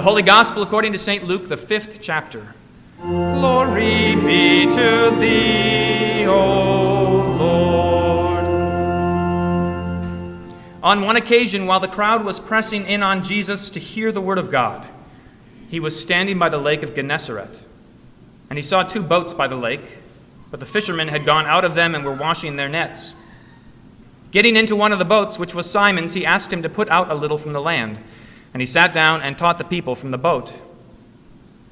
The Holy Gospel according to St. Luke, the fifth chapter. Glory be to thee, O Lord. On one occasion, while the crowd was pressing in on Jesus to hear the word of God, he was standing by the lake of Gennesaret. And he saw two boats by the lake, but the fishermen had gone out of them and were washing their nets. Getting into one of the boats, which was Simon's, he asked him to put out a little from the land. And he sat down and taught the people from the boat.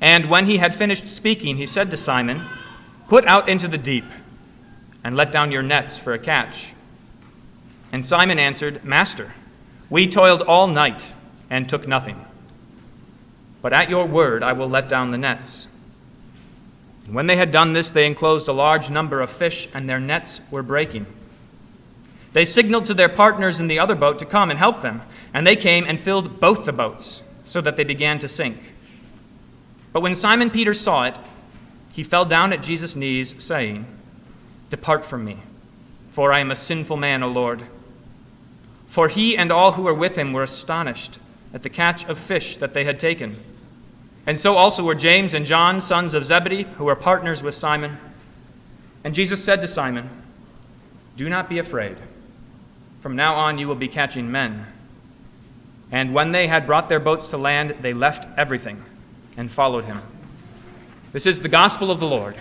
And when he had finished speaking, he said to Simon, Put out into the deep, and let down your nets for a catch. And Simon answered, Master, we toiled all night and took nothing. But at your word I will let down the nets. And when they had done this, they enclosed a large number of fish, and their nets were breaking. They signaled to their partners in the other boat to come and help them, and they came and filled both the boats, so that they began to sink. But when Simon Peter saw it, he fell down at Jesus' knees, saying, Depart from me, for I am a sinful man, O Lord. For he and all who were with him were astonished at the catch of fish that they had taken. And so also were James and John, sons of Zebedee, who were partners with Simon. And Jesus said to Simon, Do not be afraid. From now on, you will be catching men. And when they had brought their boats to land, they left everything and followed him. This is the gospel of the Lord.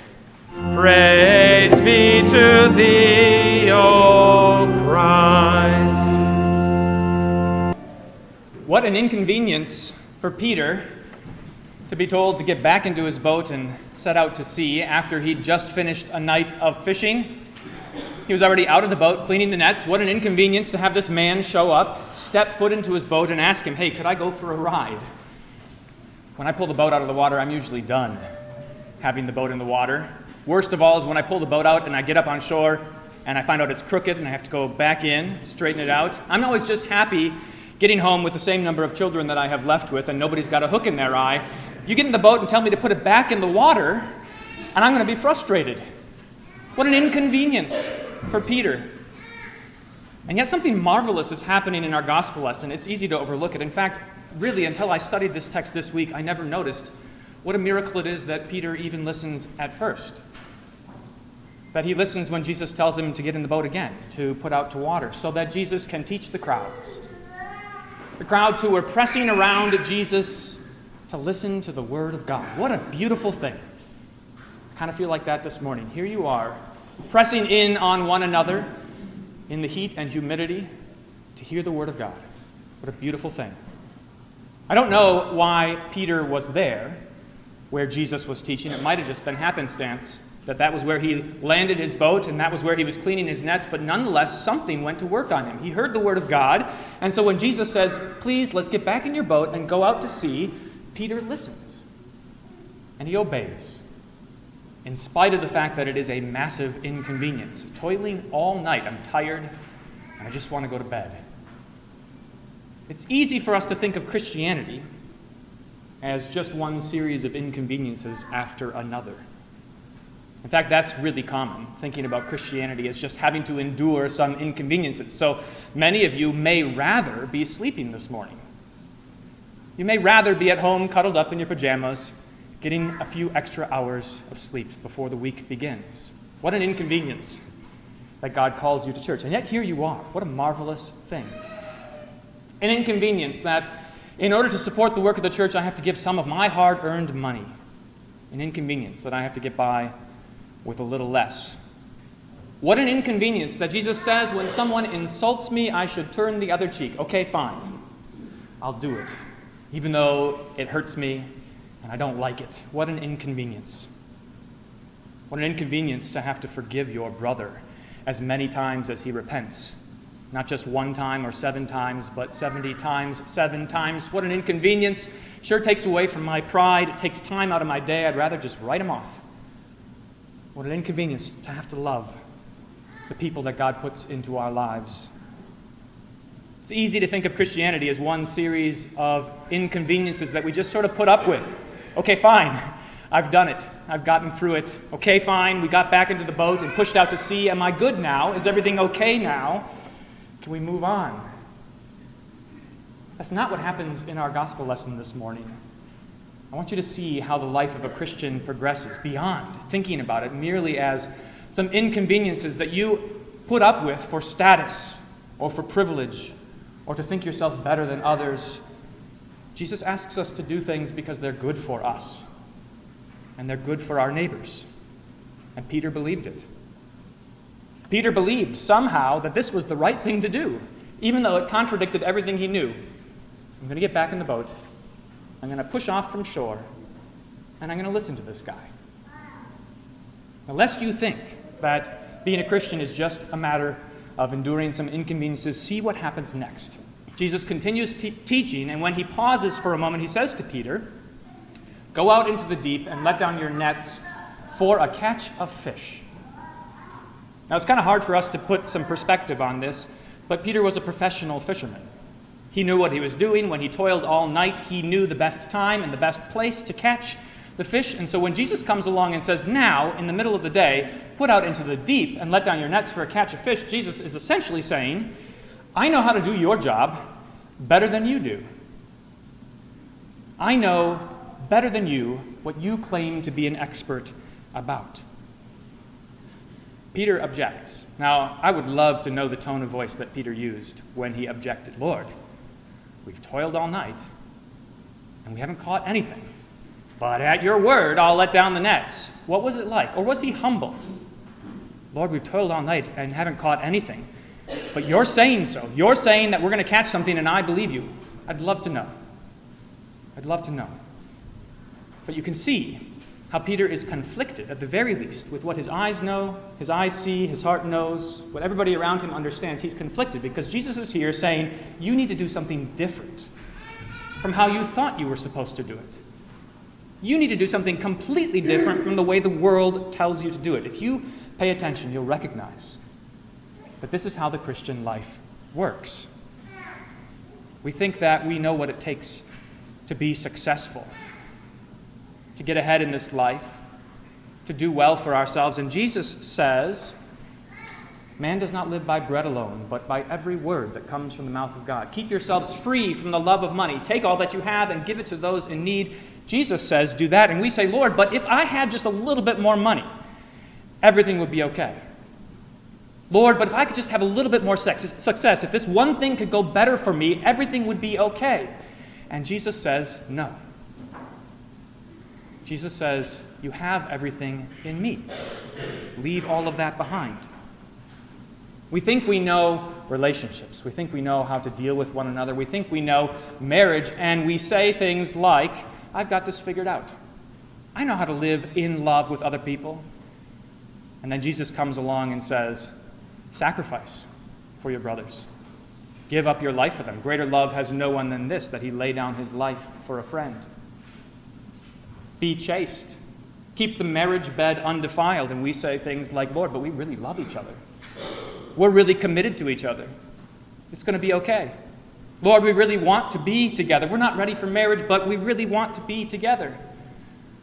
Praise be to thee, O Christ. What an inconvenience for Peter to be told to get back into his boat and set out to sea after he'd just finished a night of fishing he was already out of the boat cleaning the nets. What an inconvenience to have this man show up, step foot into his boat, and ask him, Hey, could I go for a ride? When I pull the boat out of the water, I'm usually done having the boat in the water. Worst of all is when I pull the boat out and I get up on shore and I find out it's crooked and I have to go back in, straighten it out. I'm always just happy getting home with the same number of children that I have left with and nobody's got a hook in their eye. You get in the boat and tell me to put it back in the water, and I'm going to be frustrated. What an inconvenience for Peter. And yet, something marvelous is happening in our gospel lesson. It's easy to overlook it. In fact, really, until I studied this text this week, I never noticed what a miracle it is that Peter even listens at first. That he listens when Jesus tells him to get in the boat again, to put out to water, so that Jesus can teach the crowds. The crowds who were pressing around Jesus to listen to the Word of God. What a beautiful thing. I kind of feel like that this morning. Here you are, pressing in on one another in the heat and humidity to hear the Word of God. What a beautiful thing. I don't know why Peter was there where Jesus was teaching. It might have just been happenstance that that was where he landed his boat and that was where he was cleaning his nets, but nonetheless, something went to work on him. He heard the Word of God, and so when Jesus says, Please, let's get back in your boat and go out to sea, Peter listens and he obeys in spite of the fact that it is a massive inconvenience. Toiling all night, I'm tired, and I just want to go to bed. It's easy for us to think of Christianity as just one series of inconveniences after another. In fact, that's really common, thinking about Christianity as just having to endure some inconveniences. So many of you may rather be sleeping this morning. You may rather be at home cuddled up in your pajamas, getting a few extra hours of sleep before the week begins. What an inconvenience that God calls you to church. And yet here you are. What a marvelous thing. An inconvenience that in order to support the work of the church, I have to give some of my hard earned money. An inconvenience that I have to get by with a little less. What an inconvenience that Jesus says when someone insults me, I should turn the other cheek. Okay, fine. I'll do it. Even though it hurts me and I don't like it. What an inconvenience. What an inconvenience to have to forgive your brother as many times as he repents. Not just one time or seven times, but 70 times, seven times. What an inconvenience. Sure takes away from my pride. It takes time out of my day. I'd rather just write him off. What an inconvenience to have to love the people that God puts into our lives. It's easy to think of Christianity as one series of inconveniences that we just sort of put up with Okay, fine. I've done it. I've gotten through it. Okay, fine. We got back into the boat and pushed out to sea. Am I good now? Is everything okay now? Can we move on? That's not what happens in our gospel lesson this morning. I want you to see how the life of a Christian progresses beyond thinking about it merely as some inconveniences that you put up with for status or for privilege or to think yourself better than others. Jesus asks us to do things because they're good for us and they're good for our neighbors. And Peter believed it. Peter believed somehow that this was the right thing to do, even though it contradicted everything he knew. I'm going to get back in the boat. I'm going to push off from shore, and I'm going to listen to this guy. Lest you think that being a Christian is just a matter of enduring some inconveniences, see what happens next. Jesus continues teaching, and when he pauses for a moment, he says to Peter, Go out into the deep and let down your nets for a catch of fish. Now, it's kind of hard for us to put some perspective on this, but Peter was a professional fisherman. He knew what he was doing. When he toiled all night, he knew the best time and the best place to catch the fish. And so when Jesus comes along and says, Now, in the middle of the day, put out into the deep and let down your nets for a catch of fish, Jesus is essentially saying, I know how to do your job better than you do. I know better than you what you claim to be an expert about. Peter objects. Now, I would love to know the tone of voice that Peter used when he objected. Lord, We've toiled all night, and we haven't caught anything. But at your word, I'll let down the nets. What was it like? Or was he humble? Lord, we've toiled all night and haven't caught anything. But you're saying so. You're saying that we're going to catch something, and I believe you. I'd love to know. I'd love to know. But you can see how Peter is conflicted, at the very least, with what his eyes know, his eyes see, his heart knows, what everybody around him understands. He's conflicted because Jesus is here saying, You need to do something different from how you thought you were supposed to do it. You need to do something completely different from the way the world tells you to do it. If you pay attention, you'll recognize that this is how the Christian life works. We think that we know what it takes to be successful to get ahead in this life, to do well for ourselves. And Jesus says, Man does not live by bread alone, but by every word that comes from the mouth of God. Keep yourselves free from the love of money. Take all that you have and give it to those in need. Jesus says, Do that. And we say, Lord, but if I had just a little bit more money, everything would be okay. Lord, but if I could just have a little bit more success, if this one thing could go better for me, everything would be okay. And Jesus says, No. Jesus says, You have everything in me. Leave all of that behind. We think we know relationships. We think we know how to deal with one another. We think we know marriage, and we say things like, I've got this figured out. I know how to live in love with other people. And then Jesus comes along and says, Sacrifice for your brothers. Give up your life for them. Greater love has no one than this, that he lay down his life for a friend. Be chaste. Keep the marriage bed undefiled. And we say things like, Lord, but we really love each other. We're really committed to each other. It's going to be okay. Lord, we really want to be together. We're not ready for marriage, but we really want to be together.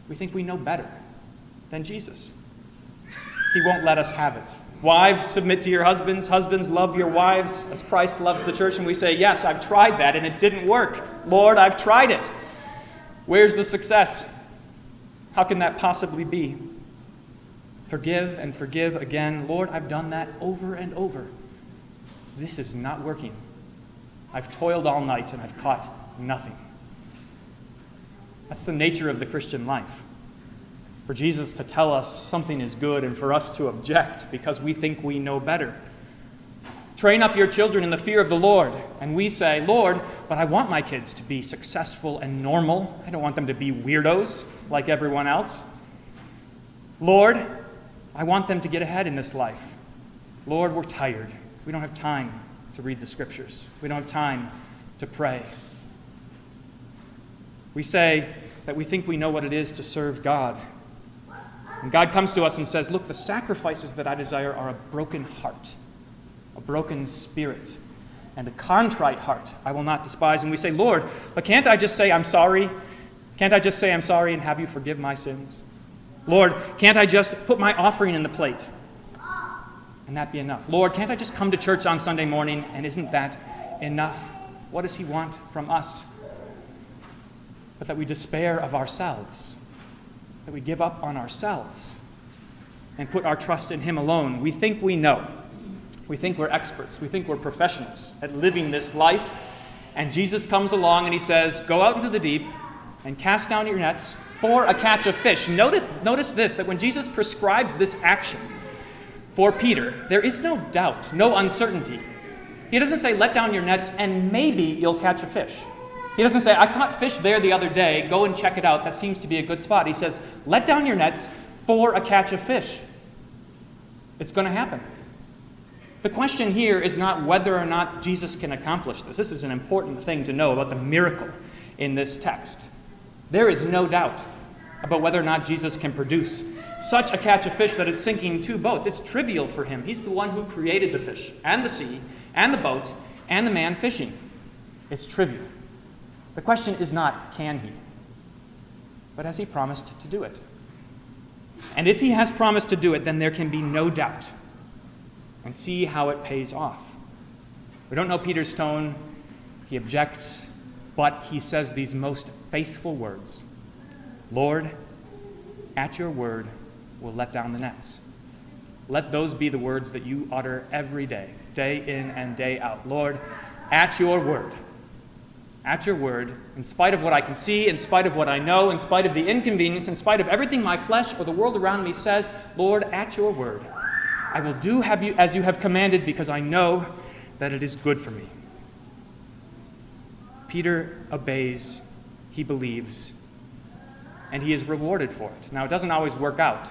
We think we know better than Jesus. He won't let us have it. Wives, submit to your husbands. Husbands, love your wives as Christ loves the church. And we say, Yes, I've tried that and it didn't work. Lord, I've tried it. Where's the success? How can that possibly be? Forgive and forgive again. Lord, I've done that over and over. This is not working. I've toiled all night and I've caught nothing. That's the nature of the Christian life. For Jesus to tell us something is good and for us to object because we think we know better. Train up your children in the fear of the Lord. And we say, Lord, but I want my kids to be successful and normal. I don't want them to be weirdos like everyone else. Lord, I want them to get ahead in this life. Lord, we're tired. We don't have time to read the scriptures, we don't have time to pray. We say that we think we know what it is to serve God. And God comes to us and says, Look, the sacrifices that I desire are a broken heart a broken spirit, and a contrite heart I will not despise. And we say, Lord, but can't I just say I'm sorry? Can't I just say I'm sorry and have you forgive my sins? Lord, can't I just put my offering in the plate? And that be enough? Lord, can't I just come to church on Sunday morning and isn't that enough? What does He want from us? But that we despair of ourselves, that we give up on ourselves and put our trust in Him alone. We think we know. We think we're experts. We think we're professionals at living this life. And Jesus comes along and He says, Go out into the deep and cast down your nets for a catch of fish. Notice, notice this that when Jesus prescribes this action for Peter, there is no doubt, no uncertainty. He doesn't say, Let down your nets and maybe you'll catch a fish. He doesn't say, I caught fish there the other day, go and check it out. That seems to be a good spot. He says, Let down your nets for a catch of fish. It's going to happen. The question here is not whether or not Jesus can accomplish this. This is an important thing to know about the miracle in this text. There is no doubt about whether or not Jesus can produce such a catch of fish that is sinking two boats. It's trivial for him. He's the one who created the fish and the sea and the boat and the man fishing. It's trivial. The question is not, can he? But has he promised to do it? And if he has promised to do it, then there can be no doubt. And see how it pays off. We don't know Peter's tone. He objects, but he says these most faithful words Lord, at your word, we'll let down the nets. Let those be the words that you utter every day, day in and day out. Lord, at your word, at your word, in spite of what I can see, in spite of what I know, in spite of the inconvenience, in spite of everything my flesh or the world around me says, Lord, at your word, I will do have you, as you have commanded because I know that it is good for me. Peter obeys, he believes, and he is rewarded for it. Now, it doesn't always work out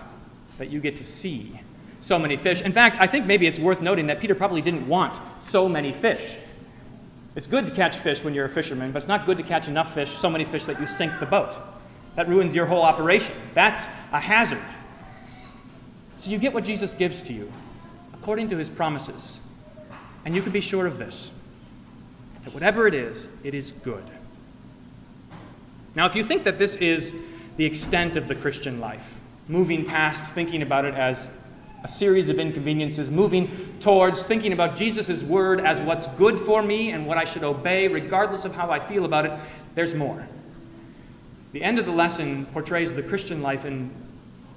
that you get to see so many fish. In fact, I think maybe it's worth noting that Peter probably didn't want so many fish. It's good to catch fish when you're a fisherman, but it's not good to catch enough fish, so many fish that you sink the boat. That ruins your whole operation. That's a hazard. So you get what Jesus gives to you according to his promises. And you can be sure of this that whatever it is, it is good. Now, if you think that this is the extent of the Christian life, moving past thinking about it as a series of inconveniences, moving towards thinking about Jesus' word as what's good for me and what I should obey, regardless of how I feel about it, there's more. The end of the lesson portrays the Christian life in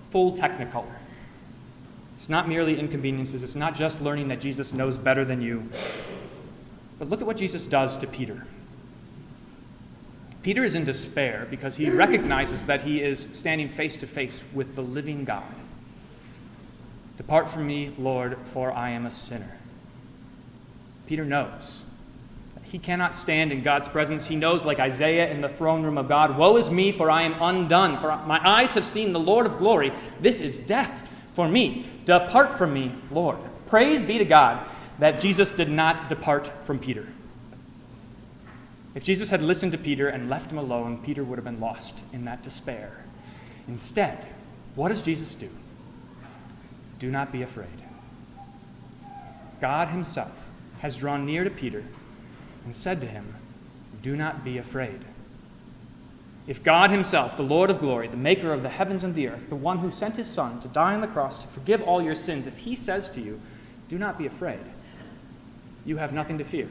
full technicolor. It's not merely inconveniences, it's not just learning that Jesus knows better than you. But look at what Jesus does to Peter. Peter is in despair because he recognizes that he is standing face to face with the living God. Depart from me, Lord, for I am a sinner. Peter knows he cannot stand in God's presence. He knows, like Isaiah in the throne room of God, Woe is me, for I am undone, for my eyes have seen the Lord of glory. This is death for me. Depart from me, Lord. Praise be to God that Jesus did not depart from Peter. If Jesus had listened to Peter and left him alone, Peter would have been lost in that despair. Instead, what does Jesus do? Do not be afraid. God Himself has drawn near to Peter and said to him, Do not be afraid. If God Himself, the Lord of glory, the maker of the heavens and the earth, the one who sent His Son to die on the cross to forgive all your sins, if He says to you, Do not be afraid, you have nothing to fear.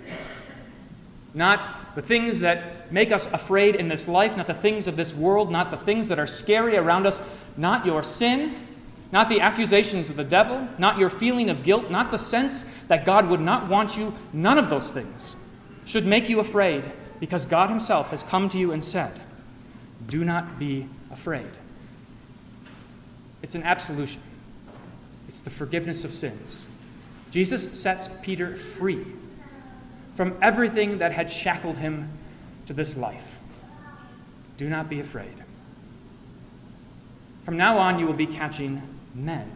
Not the things that make us afraid in this life, not the things of this world, not the things that are scary around us, not your sin, not the accusations of the devil, not your feeling of guilt, not the sense that God would not want you, none of those things should make you afraid because God Himself has come to you and said, Do not be afraid. It's an absolution, it's the forgiveness of sins. Jesus sets Peter free from everything that had shackled him to this life. Do not be afraid. From now on, you will be catching men.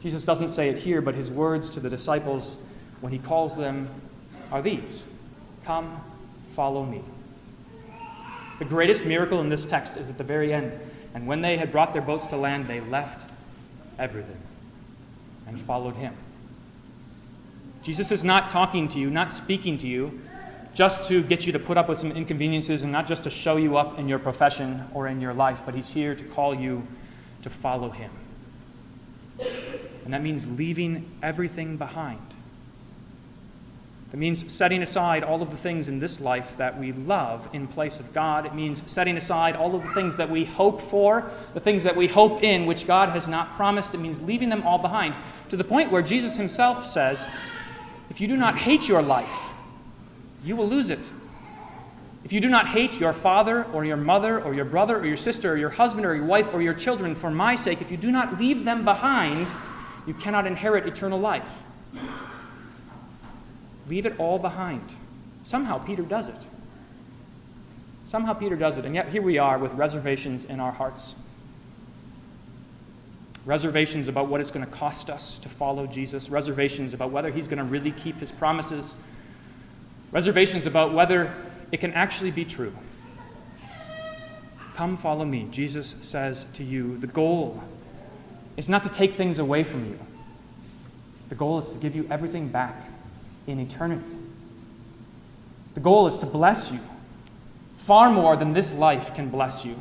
Jesus doesn't say it here, but his words to the disciples when he calls them are these Come, follow me. The greatest miracle in this text is at the very end. And when they had brought their boats to land, they left everything and followed him. Jesus is not talking to you, not speaking to you, just to get you to put up with some inconveniences and not just to show you up in your profession or in your life, but he's here to call you to follow him. And that means leaving everything behind. It means setting aside all of the things in this life that we love in place of God. It means setting aside all of the things that we hope for, the things that we hope in, which God has not promised. It means leaving them all behind to the point where Jesus himself says, If you do not hate your life, you will lose it. If you do not hate your father or your mother or your brother or your sister or your husband or your wife or your children for my sake, if you do not leave them behind, you cannot inherit eternal life. Leave it all behind. Somehow Peter does it. Somehow Peter does it, and yet here we are with reservations in our hearts. Reservations about what it's going to cost us to follow Jesus, reservations about whether he's going to really keep his promises, reservations about whether it can actually be true. Come follow me, Jesus says to you. The goal is not to take things away from you, the goal is to give you everything back in eternity. The goal is to bless you far more than this life can bless you.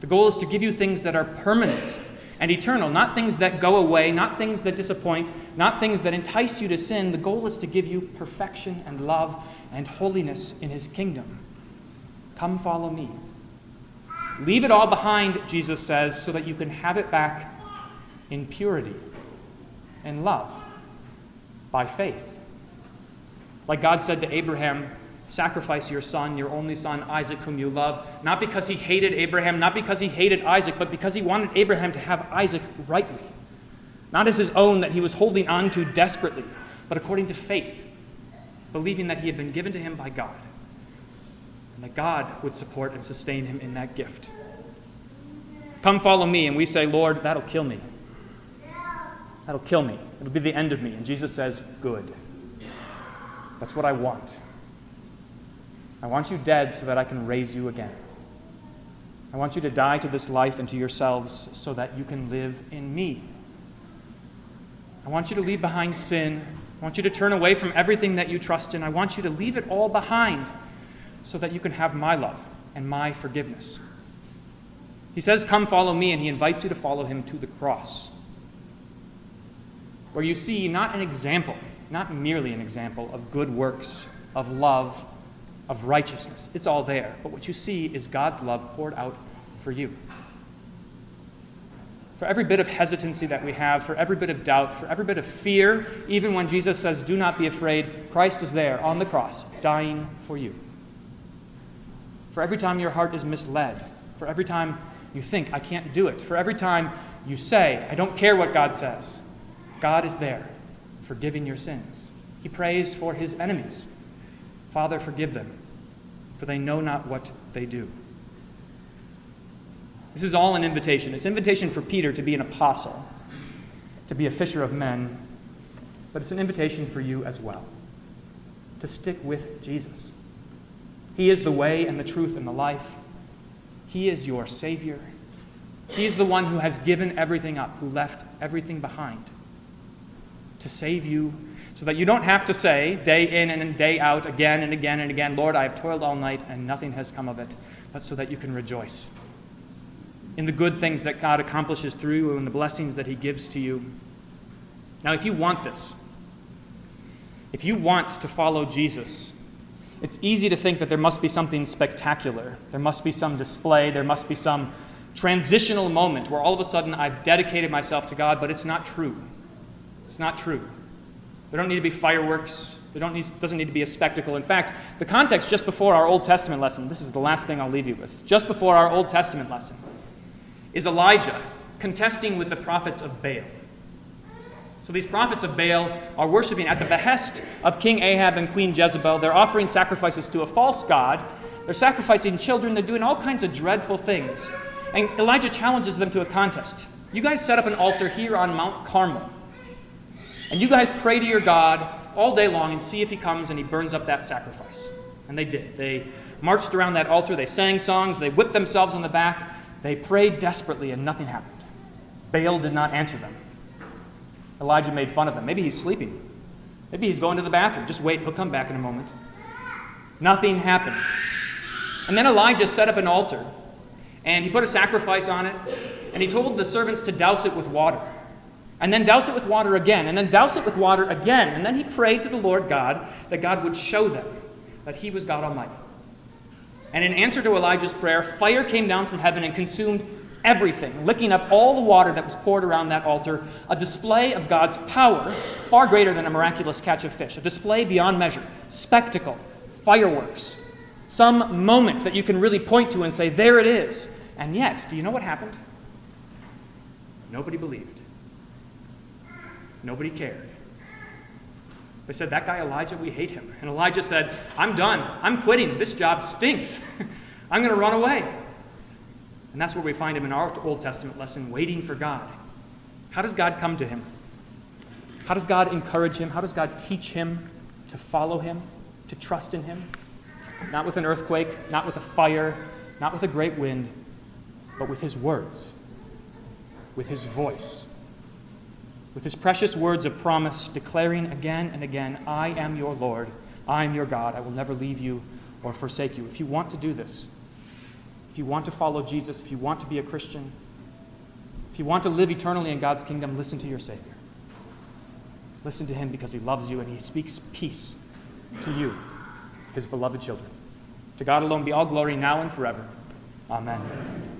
The goal is to give you things that are permanent and eternal, not things that go away, not things that disappoint, not things that entice you to sin. The goal is to give you perfection and love and holiness in his kingdom. Come follow me. Leave it all behind, Jesus says, so that you can have it back in purity and love by faith. Like God said to Abraham, sacrifice your son, your only son, Isaac, whom you love, not because he hated Abraham, not because he hated Isaac, but because he wanted Abraham to have Isaac rightly. Not as his own that he was holding on to desperately, but according to faith, believing that he had been given to him by God, and that God would support and sustain him in that gift. Come follow me, and we say, Lord, that'll kill me. That'll kill me. It'll be the end of me. And Jesus says, Good. That's what I want. I want you dead so that I can raise you again. I want you to die to this life and to yourselves so that you can live in me. I want you to leave behind sin. I want you to turn away from everything that you trust in. I want you to leave it all behind so that you can have my love and my forgiveness. He says, Come follow me, and he invites you to follow him to the cross, where you see not an example not merely an example of good works, of love, of righteousness. It's all there. But what you see is God's love poured out for you. For every bit of hesitancy that we have, for every bit of doubt, for every bit of fear, even when Jesus says, Do not be afraid, Christ is there on the cross, dying for you. For every time your heart is misled, for every time you think, I can't do it, for every time you say, I don't care what God says, God is there forgiving your sins. He prays for his enemies. Father, forgive them, for they know not what they do. This is all an invitation. It's an invitation for Peter to be an apostle, to be a fisher of men, but it's an invitation for you as well to stick with Jesus. He is the way and the truth and the life. He is your Savior. He is the one who has given everything up, who left everything behind to save you so that you don't have to say day in and day out, again and again and again, Lord, I have toiled all night and nothing has come of it, but so that you can rejoice in the good things that God accomplishes through you and the blessings that He gives to you. Now, if you want this, if you want to follow Jesus, it's easy to think that there must be something spectacular. There must be some display. There must be some transitional moment where all of a sudden I've dedicated myself to God, but it's not true. It's not true. There don't need to be fireworks. There don't need, doesn't need to be a spectacle. In fact, the context just before our Old Testament lesson, this is the last thing I'll leave you with, just before our Old Testament lesson, is Elijah contesting with the prophets of Baal. So these prophets of Baal are worshiping at the behest of King Ahab and Queen Jezebel. They're offering sacrifices to a false god. They're sacrificing children. They're doing all kinds of dreadful things. And Elijah challenges them to a contest. You guys set up an altar here on Mount Carmel. And you guys pray to your God all day long and see if he comes and he burns up that sacrifice. And they did. They marched around that altar, they sang songs, they whipped themselves on the back, they prayed desperately, and nothing happened. Baal did not answer them. Elijah made fun of them. Maybe he's sleeping. Maybe he's going to the bathroom. Just wait, he'll come back in a moment. Nothing happened. And then Elijah set up an altar, and he put a sacrifice on it, and he told the servants to douse it with water. And then douse it with water again, and then douse it with water again. And then he prayed to the Lord God that God would show them that he was God Almighty. And in answer to Elijah's prayer, fire came down from heaven and consumed everything, licking up all the water that was poured around that altar, a display of God's power far greater than a miraculous catch of fish, a display beyond measure, spectacle, fireworks, some moment that you can really point to and say, there it is. And yet, do you know what happened? Nobody believed. Nobody cared. They said, That guy Elijah, we hate him. And Elijah said, I'm done. I'm quitting. This job stinks. I'm going to run away. And that's where we find him in our Old Testament lesson, waiting for God. How does God come to him? How does God encourage him? How does God teach him to follow him, to trust in him? Not with an earthquake, not with a fire, not with a great wind, but with his words, with his voice with his precious words of promise, declaring again and again, I am your Lord, I am your God, I will never leave you or forsake you. If you want to do this, if you want to follow Jesus, if you want to be a Christian, if you want to live eternally in God's kingdom, listen to your Savior. Listen to him because he loves you and he speaks peace to you, his beloved children. To God alone be all glory now and forever. Amen.